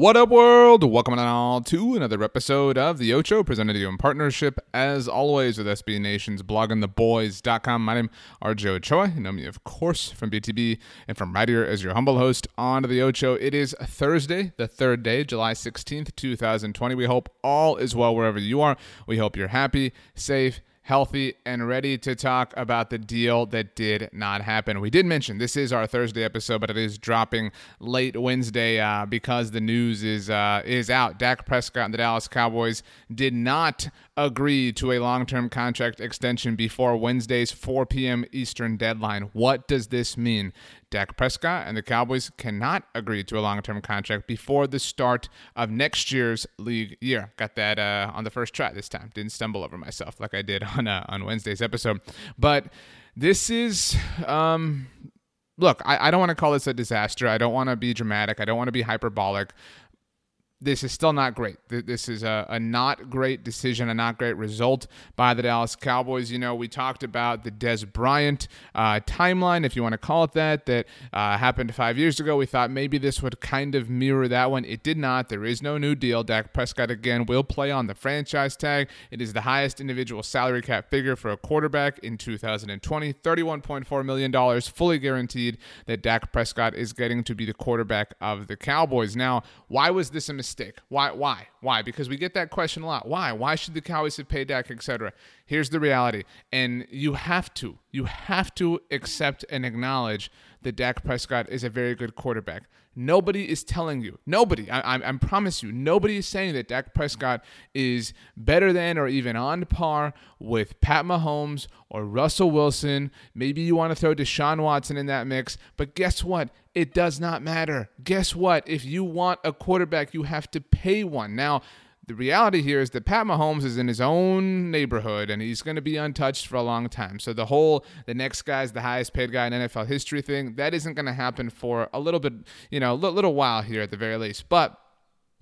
What up, world? Welcome on all to another episode of The Ocho, presented to you in partnership, as always, with SB Nation's bloggingtheboys.com. My name is RJ Ochoa. You know me, of course, from BTB and from right here as your humble host on The Ocho. It is Thursday, the third day, July 16th, 2020. We hope all is well wherever you are. We hope you're happy, safe, healthy, and ready to talk about the deal that did not happen. We did mention this is our Thursday episode, but it is dropping late Wednesday uh, because the news is uh, is out. Dak Prescott and the Dallas Cowboys did not agree to a long-term contract extension before Wednesday's 4 p.m. Eastern deadline. What does this mean? Dak Prescott and the Cowboys cannot agree to a long term contract before the start of next year's league year. Got that uh, on the first try this time. Didn't stumble over myself like I did on, uh, on Wednesday's episode. But this is. Um, look, I, I don't want to call this a disaster. I don't want to be dramatic. I don't want to be hyperbolic this is still not great. This is a, a, not great decision, a not great result by the Dallas Cowboys. You know, we talked about the Dez Bryant uh, timeline, if you want to call it that, that uh, happened five years ago. We thought maybe this would kind of mirror that one. It did not. There is no new deal. Dak Prescott, again, will play on the franchise tag. It is the highest individual salary cap figure for a quarterback in 2020 $31.4 million, fully guaranteed that Dak Prescott is getting to be the quarterback of the Cowboys. Now, why was this a mistake? Mistake. Why? Why? Why? Because we get that question a lot. Why? Why should the Cowboys have paid Dak, etc.? Here's the reality, and you have to, you have to accept and acknowledge that Dak Prescott is a very good quarterback. Nobody is telling you, nobody, I, I, I, promise you, nobody is saying that Dak Prescott is better than or even on par with Pat Mahomes or Russell Wilson. Maybe you want to throw Deshaun Watson in that mix, but guess what? It does not matter. Guess what? If you want a quarterback, you have to pay one. Now, the reality here is that Pat Mahomes is in his own neighborhood and he's going to be untouched for a long time. So the whole the next guy's the highest paid guy in NFL history thing that isn't going to happen for a little bit, you know, a little while here at the very least. But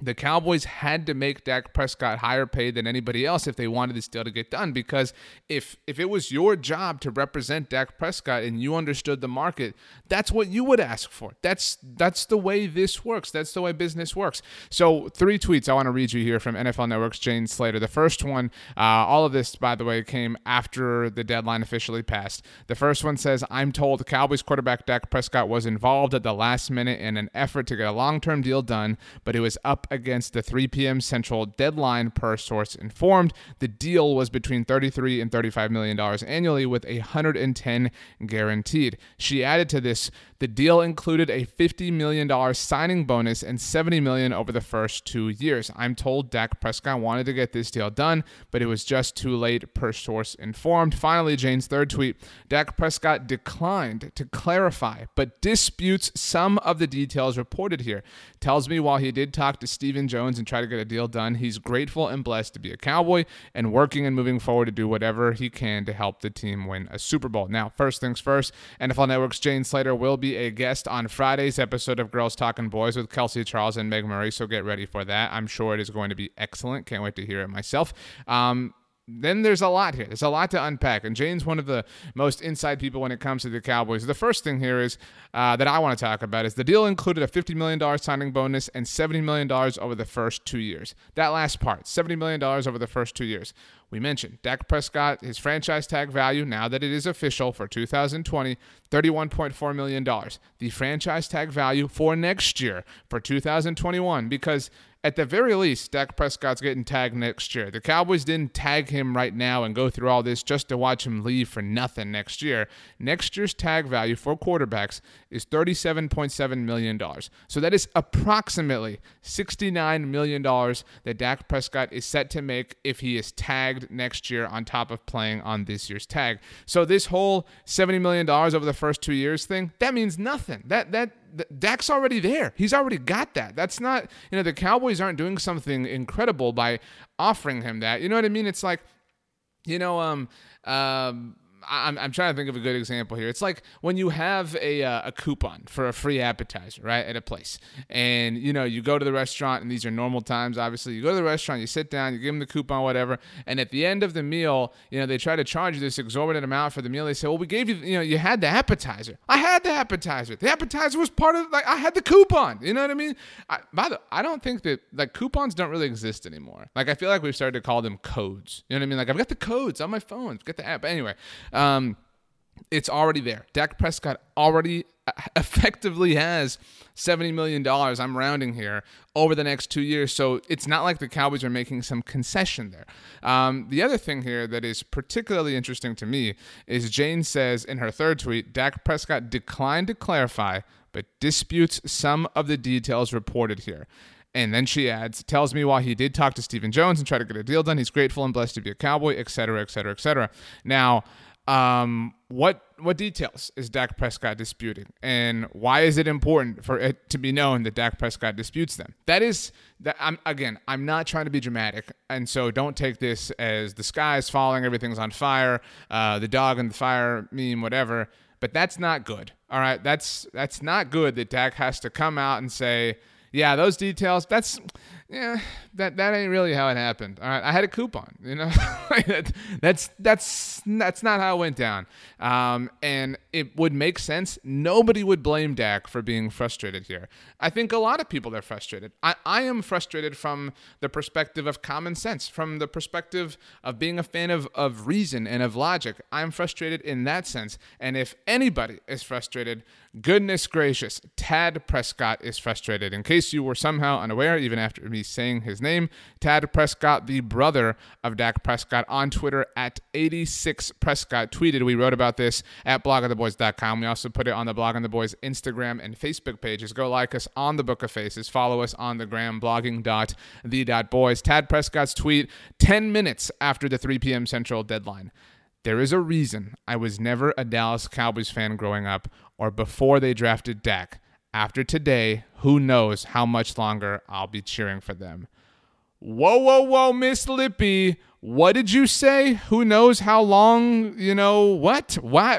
the Cowboys had to make Dak Prescott higher paid than anybody else if they wanted this deal to get done. Because if if it was your job to represent Dak Prescott and you understood the market, that's what you would ask for. That's that's the way this works. That's the way business works. So three tweets I want to read you here from NFL Network's Jane Slater. The first one, uh, all of this by the way, came after the deadline officially passed. The first one says, "I'm told Cowboys quarterback Dak Prescott was involved at the last minute in an effort to get a long-term deal done, but it was up." Against the 3 p.m. Central deadline, per source informed. The deal was between 33 and 35 million dollars annually, with 110 guaranteed. She added to this the deal included a $50 million signing bonus and 70 million over the first two years. I'm told Dak Prescott wanted to get this deal done, but it was just too late, per source informed. Finally, Jane's third tweet Dak Prescott declined to clarify, but disputes some of the details reported here. Tells me while he did talk to Stephen Jones and try to get a deal done, he's grateful and blessed to be a Cowboy and working and moving forward to do whatever he can to help the team win a Super Bowl. Now, first things first, NFL Network's Jane Slater will be a guest on Friday's episode of Girls Talking Boys with Kelsey Charles and Meg Murray, so get ready for that. I'm sure it is going to be excellent. Can't wait to hear it myself. Um, then there's a lot here. There's a lot to unpack. And Jane's one of the most inside people when it comes to the Cowboys. The first thing here is uh, that I want to talk about is the deal included a $50 million signing bonus and $70 million over the first two years. That last part, $70 million over the first two years. We mentioned Dak Prescott, his franchise tag value, now that it is official for 2020, $31.4 million. The franchise tag value for next year, for 2021, because at the very least, Dak Prescott's getting tagged next year. The Cowboys didn't tag him right now and go through all this just to watch him leave for nothing next year. Next year's tag value for quarterbacks is $37.7 million. So that is approximately $69 million that Dak Prescott is set to make if he is tagged next year on top of playing on this year's tag. So this whole $70 million over the first two years thing, that means nothing. That, that, Dak's already there. He's already got that. That's not, you know, the Cowboys aren't doing something incredible by offering him that. You know what I mean? It's like, you know, um, um, I'm, I'm trying to think of a good example here. It's like when you have a, uh, a coupon for a free appetizer, right, at a place. And, you know, you go to the restaurant, and these are normal times, obviously. You go to the restaurant, you sit down, you give them the coupon, whatever. And at the end of the meal, you know, they try to charge you this exorbitant amount for the meal. They say, well, we gave you, you know, you had the appetizer. I had the appetizer. The appetizer was part of, like, I had the coupon. You know what I mean? I, by the I don't think that, like, coupons don't really exist anymore. Like, I feel like we've started to call them codes. You know what I mean? Like, I've got the codes on my phone. Get the app. Anyway, um, it's already there. Dak Prescott already uh, effectively has $70 million, I'm rounding here, over the next two years. So it's not like the Cowboys are making some concession there. Um, the other thing here that is particularly interesting to me is Jane says in her third tweet Dak Prescott declined to clarify, but disputes some of the details reported here. And then she adds, tells me why he did talk to Stephen Jones and try to get a deal done, he's grateful and blessed to be a Cowboy, et cetera, et cetera, et cetera. Now, um, what what details is Dak Prescott disputing, and why is it important for it to be known that Dak Prescott disputes them? That is that. I'm again. I'm not trying to be dramatic, and so don't take this as the sky is falling, everything's on fire, uh, the dog in the fire meme, whatever. But that's not good. All right, that's that's not good that Dak has to come out and say, yeah, those details. That's yeah, that that ain't really how it happened. All right, I had a coupon. You know, that's that's that's not how it went down. Um, and it would make sense. Nobody would blame Dak for being frustrated here. I think a lot of people are frustrated. I, I am frustrated from the perspective of common sense, from the perspective of being a fan of of reason and of logic. I'm frustrated in that sense. And if anybody is frustrated, goodness gracious, Tad Prescott is frustrated. In case you were somehow unaware, even after me saying his name. Tad Prescott, the brother of Dak Prescott, on Twitter at 86 Prescott tweeted. We wrote about this at bloggingtheboys.com. We also put it on the Blogging the Boys Instagram and Facebook pages. Go like us on the Book of Faces. Follow us on the gram, blogging.the.boys. Tad Prescott's tweet 10 minutes after the 3 p.m. Central deadline. There is a reason I was never a Dallas Cowboys fan growing up or before they drafted Dak. After today, who knows how much longer I'll be cheering for them. Whoa, whoa, whoa, Miss Lippy. What did you say? Who knows how long, you know, what? Why?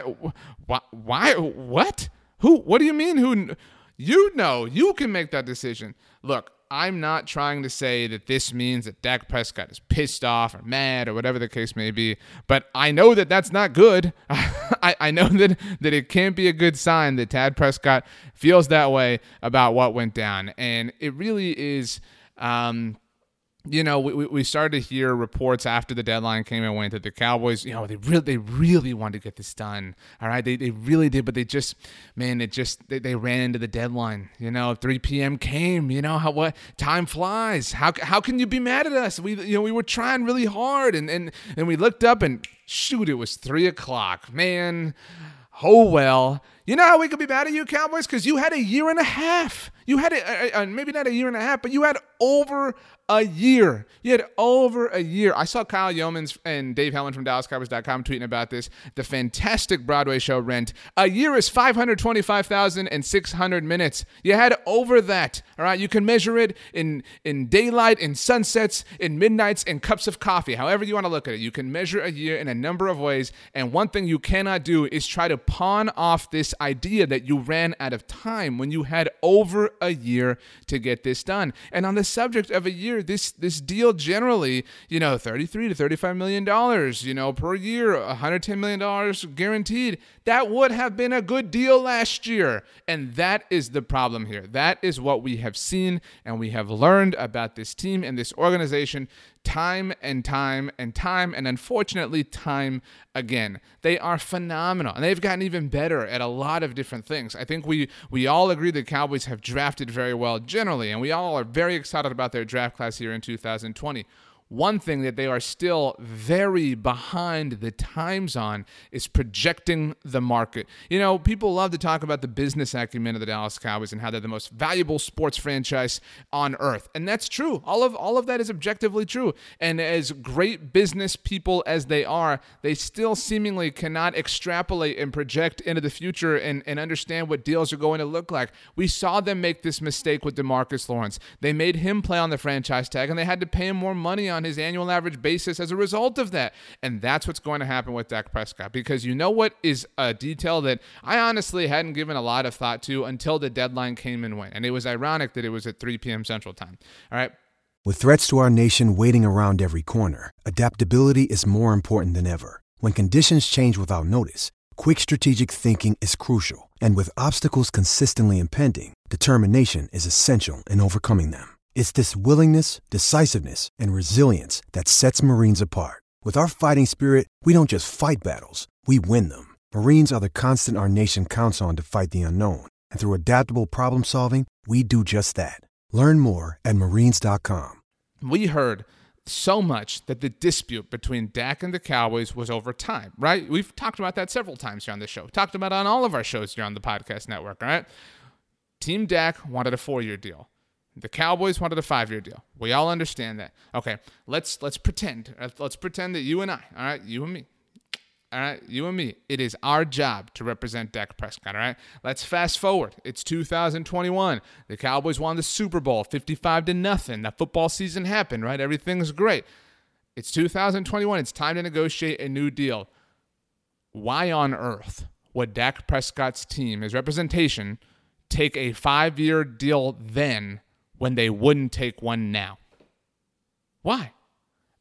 Why? Why? What? Who? What do you mean? Who? You know, you can make that decision. Look, I'm not trying to say that this means that Dak Prescott is pissed off or mad or whatever the case may be, but I know that that's not good. I, I know that, that it can't be a good sign that Tad Prescott feels that way about what went down. And it really is. Um, you know, we, we started to hear reports after the deadline came and went that the Cowboys, you know, they really they really wanted to get this done. All right, they, they really did, but they just, man, it just they, they ran into the deadline. You know, 3 p.m. came. You know how what time flies. How how can you be mad at us? We you know we were trying really hard, and and and we looked up and shoot, it was three o'clock. Man, oh well. You know how we could be mad at you, Cowboys? Because you had a year and a half. You had a, uh, maybe not a year and a half, but you had over a year. You had over a year. I saw Kyle Youmans and Dave Helman from DallasCowboys.com tweeting about this. The fantastic Broadway show Rent. A year is 525,600 minutes. You had over that. All right. You can measure it in, in daylight, in sunsets, in midnights, in cups of coffee. However you want to look at it. You can measure a year in a number of ways. And one thing you cannot do is try to pawn off this idea that you ran out of time when you had over a year to get this done. And on the subject of a year, this this deal generally, you know, 33 to 35 million dollars, you know, per year, 110 million dollars guaranteed. That would have been a good deal last year. And that is the problem here. That is what we have seen and we have learned about this team and this organization time and time and time and unfortunately time again. They are phenomenal and they've gotten even better at a lot of different things. I think we we all agree the Cowboys have drafted very well generally and we all are very excited about their draft class here in 2020. One thing that they are still very behind the times on is projecting the market. You know, people love to talk about the business acumen of the Dallas Cowboys and how they're the most valuable sports franchise on earth. And that's true. All of all of that is objectively true. And as great business people as they are, they still seemingly cannot extrapolate and project into the future and, and understand what deals are going to look like. We saw them make this mistake with DeMarcus Lawrence. They made him play on the franchise tag and they had to pay him more money on his annual average basis as a result of that. And that's what's going to happen with Dak Prescott because you know what is a detail that I honestly hadn't given a lot of thought to until the deadline came and went. And it was ironic that it was at 3 p.m. Central Time. All right. With threats to our nation waiting around every corner, adaptability is more important than ever. When conditions change without notice, quick strategic thinking is crucial. And with obstacles consistently impending, determination is essential in overcoming them. It's this willingness, decisiveness, and resilience that sets Marines apart. With our fighting spirit, we don't just fight battles, we win them. Marines are the constant our nation counts on to fight the unknown. And through adaptable problem solving, we do just that. Learn more at marines.com. We heard so much that the dispute between Dak and the Cowboys was over time, right? We've talked about that several times here on the show. Talked about on all of our shows here on the podcast network, all right? Team Dak wanted a four year deal. The Cowboys wanted a five-year deal. We all understand that. Okay, let's let's pretend. Uh, let's pretend that you and I, all right, you and me, all right, you and me. It is our job to represent Dak Prescott. All right, let's fast forward. It's 2021. The Cowboys won the Super Bowl, 55 to nothing. That football season happened. Right, everything's great. It's 2021. It's time to negotiate a new deal. Why on earth would Dak Prescott's team, his representation, take a five-year deal then? When they wouldn't take one now? Why?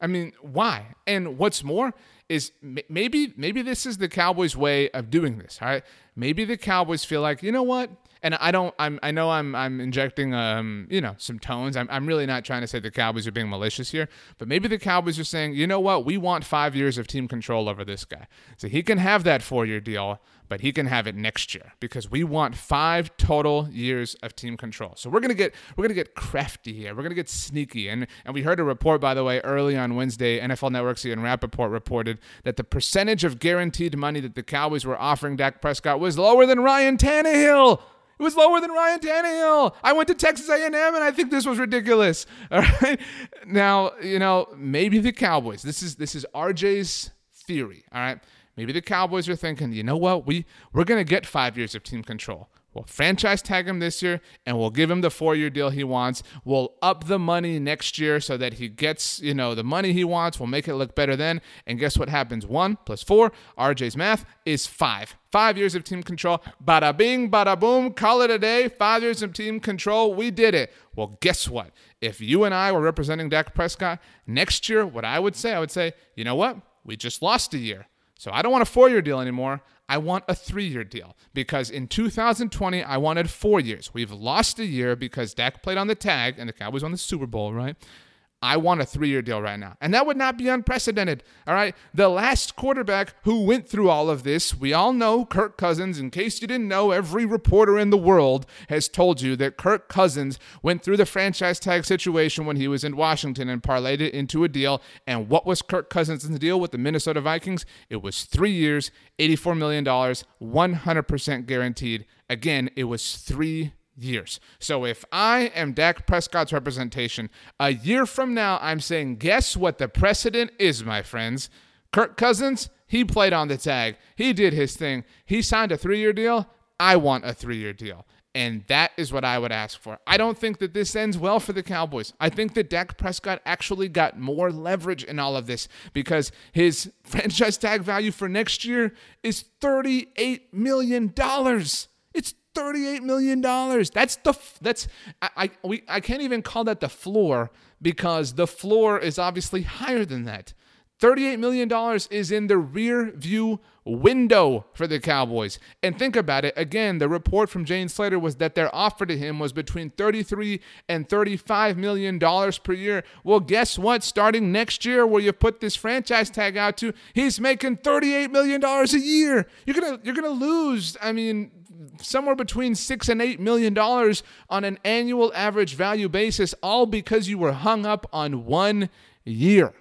I mean, why? And what's more is maybe maybe this is the Cowboys' way of doing this. All right, maybe the Cowboys feel like you know what, and I don't. I'm. I know I'm. I'm injecting um. You know some tones. I'm. I'm really not trying to say the Cowboys are being malicious here, but maybe the Cowboys are saying, you know what, we want five years of team control over this guy, so he can have that four year deal but he can have it next year because we want five total years of team control. So we're gonna get we're gonna get crafty here. We're gonna get sneaky. And and we heard a report by the way early on Wednesday. NFL Network's Ian Rapoport reported that the percentage of guaranteed money that the Cowboys were offering Dak Prescott was lower than Ryan Tannehill. It was lower than Ryan Tannehill. I went to Texas A&M and I think this was ridiculous. All right. Now, you know, maybe the Cowboys. This is this is RJ's theory, all right? Maybe the Cowboys are thinking, you know what, we we're gonna get five years of team control. We'll franchise tag him this year and we'll give him the four year deal he wants. We'll up the money next year so that he gets, you know, the money he wants. We'll make it look better then. And guess what happens? One plus four, RJ's math is five. Five years of team control. Bada bing, bada boom. Call it a day. Five years of team control. We did it. Well, guess what? If you and I were representing Dak Prescott next year, what I would say, I would say, you know what? We just lost a year. So I don't want a four year deal anymore. I want a three year deal because in 2020, I wanted four years. We've lost a year because Dak played on the tag and the Cowboys won the Super Bowl, right? I want a three year deal right now. And that would not be unprecedented. All right. The last quarterback who went through all of this, we all know Kirk Cousins. In case you didn't know, every reporter in the world has told you that Kirk Cousins went through the franchise tag situation when he was in Washington and parlayed it into a deal. And what was Kirk Cousins' deal with the Minnesota Vikings? It was three years, $84 million, 100% guaranteed. Again, it was three years. So if I am Dak Prescott's representation, a year from now, I'm saying, guess what the precedent is, my friends? Kirk Cousins, he played on the tag. He did his thing. He signed a three year deal. I want a three year deal. And that is what I would ask for. I don't think that this ends well for the Cowboys. I think that Dak Prescott actually got more leverage in all of this because his franchise tag value for next year is $38 million. It's $38 million. That's the that's I, I we I can't even call that the floor because the floor is obviously higher than that. $38 million is in the rear view window for the Cowboys. And think about it again, the report from Jane Slater was that their offer to him was between 33 and 35 million dollars per year. Well, guess what? Starting next year where you put this franchise tag out to, he's making 38 million dollars a year. You're going to you're going to lose, I mean, somewhere between 6 and 8 million dollars on an annual average value basis all because you were hung up on one year.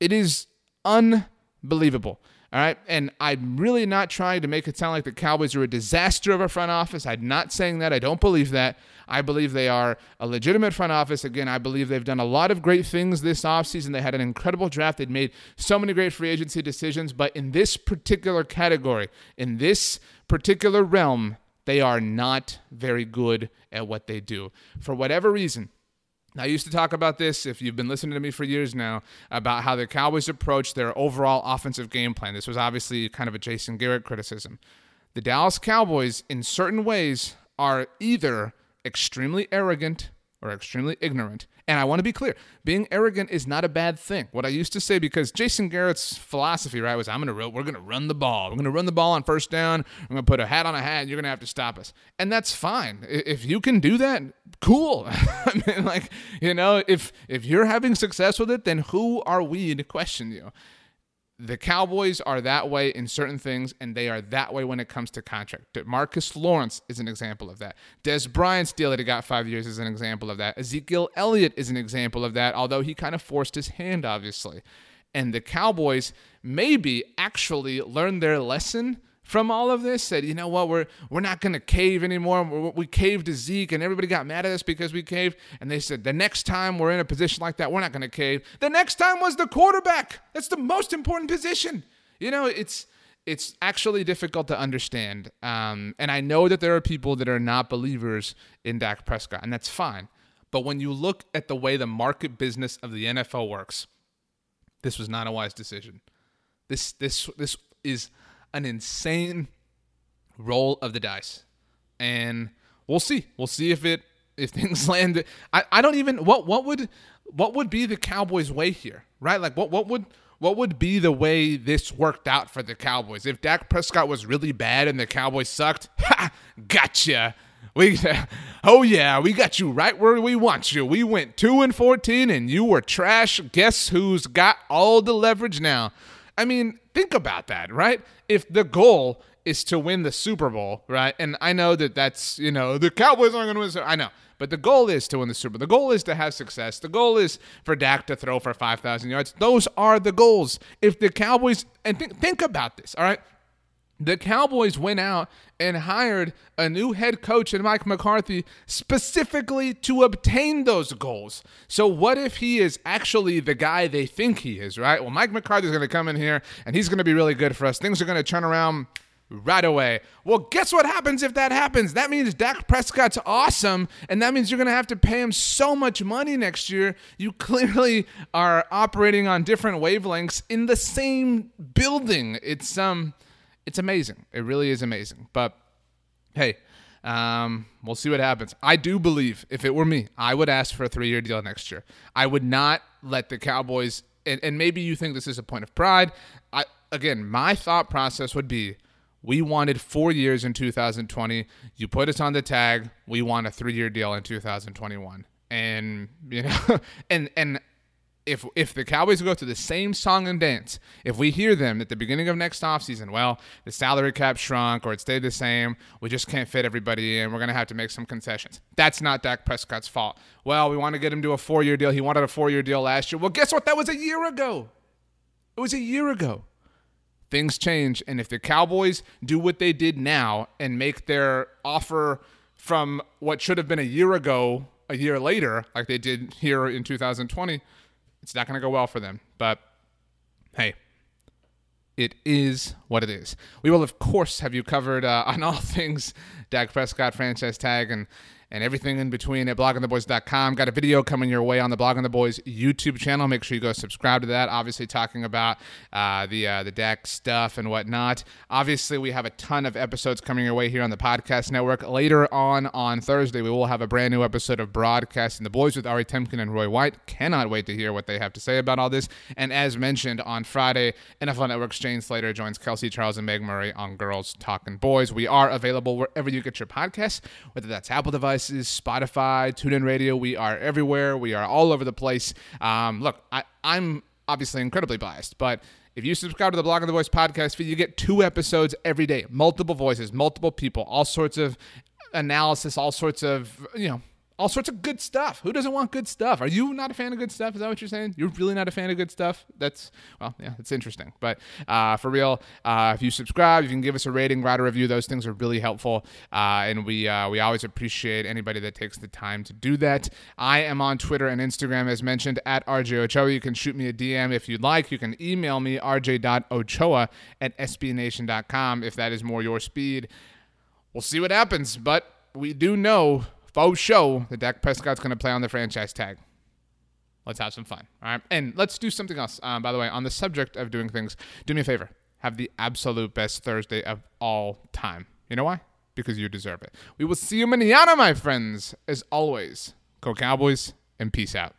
It is unbelievable. All right. And I'm really not trying to make it sound like the Cowboys are a disaster of a front office. I'm not saying that. I don't believe that. I believe they are a legitimate front office. Again, I believe they've done a lot of great things this offseason. They had an incredible draft. They'd made so many great free agency decisions. But in this particular category, in this particular realm, they are not very good at what they do. For whatever reason, I used to talk about this, if you've been listening to me for years now, about how the Cowboys approach their overall offensive game plan. This was obviously kind of a Jason Garrett criticism. The Dallas Cowboys, in certain ways, are either extremely arrogant or extremely ignorant. And I want to be clear being arrogant is not a bad thing. What I used to say, because Jason Garrett's philosophy, right, was I'm going to, we're going to run the ball. We're going to run the ball on first down. I'm going to put a hat on a hat. And you're going to have to stop us. And that's fine. If you can do that, cool. I mean, like, you know, if, if you're having success with it, then who are we to question you? The Cowboys are that way in certain things, and they are that way when it comes to contract. Marcus Lawrence is an example of that. Dez Bryant's deal that he got five years is an example of that. Ezekiel Elliott is an example of that, although he kind of forced his hand, obviously. And the Cowboys maybe actually learned their lesson from all of this said, you know what, we're we're not going to cave anymore. we caved to Zeke, and everybody got mad at us because we caved. And they said, the next time we're in a position like that, we're not going to cave. The next time was the quarterback. That's the most important position. You know, it's it's actually difficult to understand. Um, and I know that there are people that are not believers in Dak Prescott, and that's fine. But when you look at the way the market business of the NFL works, this was not a wise decision. This this this is an insane roll of the dice. And we'll see. We'll see if it if things land. I, I don't even what what would what would be the Cowboys' way here, right? Like what what would what would be the way this worked out for the Cowboys? If Dak Prescott was really bad and the Cowboys sucked, ha, gotcha. We, oh yeah, we got you right where we want you. We went two and fourteen, and you were trash. Guess who's got all the leverage now? I mean, think about that, right? If the goal is to win the Super Bowl, right? And I know that that's, you know, the Cowboys aren't going to win. I know. But the goal is to win the Super Bowl. The goal is to have success. The goal is for Dak to throw for 5,000 yards. Those are the goals. If the Cowboys, and think, think about this, all right? The Cowboys went out and hired a new head coach in Mike McCarthy specifically to obtain those goals. So, what if he is actually the guy they think he is, right? Well, Mike McCarthy is going to come in here and he's going to be really good for us. Things are going to turn around right away. Well, guess what happens if that happens? That means Dak Prescott's awesome, and that means you're going to have to pay him so much money next year. You clearly are operating on different wavelengths in the same building. It's um it's amazing. It really is amazing. But hey, um, we'll see what happens. I do believe if it were me, I would ask for a three year deal next year. I would not let the Cowboys, and, and maybe you think this is a point of pride. I Again, my thought process would be we wanted four years in 2020. You put us on the tag. We want a three year deal in 2021. And, you know, and, and, if if the Cowboys go through the same song and dance, if we hear them at the beginning of next offseason, well, the salary cap shrunk or it stayed the same, we just can't fit everybody in, we're going to have to make some concessions. That's not Dak Prescott's fault. Well, we want to get him to a four year deal. He wanted a four year deal last year. Well, guess what? That was a year ago. It was a year ago. Things change. And if the Cowboys do what they did now and make their offer from what should have been a year ago, a year later, like they did here in 2020, it's not going to go well for them. But hey, it is what it is. We will, of course, have you covered uh, on all things Dak Prescott franchise tag and and everything in between at bloggingtheboys.com. Got a video coming your way on the Blogging the Boys YouTube channel. Make sure you go subscribe to that. Obviously, talking about uh, the uh, the Dak stuff and whatnot. Obviously, we have a ton of episodes coming your way here on the podcast network. Later on on Thursday, we will have a brand new episode of Broadcasting the Boys with Ari Temkin and Roy White. Cannot wait to hear what they have to say about all this. And as mentioned on Friday, NFL Network's Jane Slater joins Kelsey Charles and Meg Murray on Girls Talking Boys. We are available wherever you get your podcasts, whether that's Apple devices, Spotify, TuneIn Radio. We are everywhere. We are all over the place. Um, look, I, I'm obviously incredibly biased, but if you subscribe to the Blogging the Boys podcast feed, you get two episodes every day, multiple voices, multiple people, all sorts of analysis, all sorts of, you know, all sorts of good stuff. Who doesn't want good stuff? Are you not a fan of good stuff? Is that what you're saying? You're really not a fan of good stuff? That's, well, yeah, it's interesting. But uh, for real, uh, if you subscribe, you can give us a rating, write a review. Those things are really helpful. Uh, and we, uh, we always appreciate anybody that takes the time to do that. I am on Twitter and Instagram, as mentioned, at RJ Ochoa. You can shoot me a DM if you'd like. You can email me, rj.ochoa at sbnation.com if that is more your speed. We'll see what happens. But we do know faux show that Dak Prescott's going to play on the franchise tag. Let's have some fun. All right. And let's do something else. Um, by the way, on the subject of doing things, do me a favor. Have the absolute best Thursday of all time. You know why? Because you deserve it. We will see you manana, my friends. As always, go Cowboys and peace out.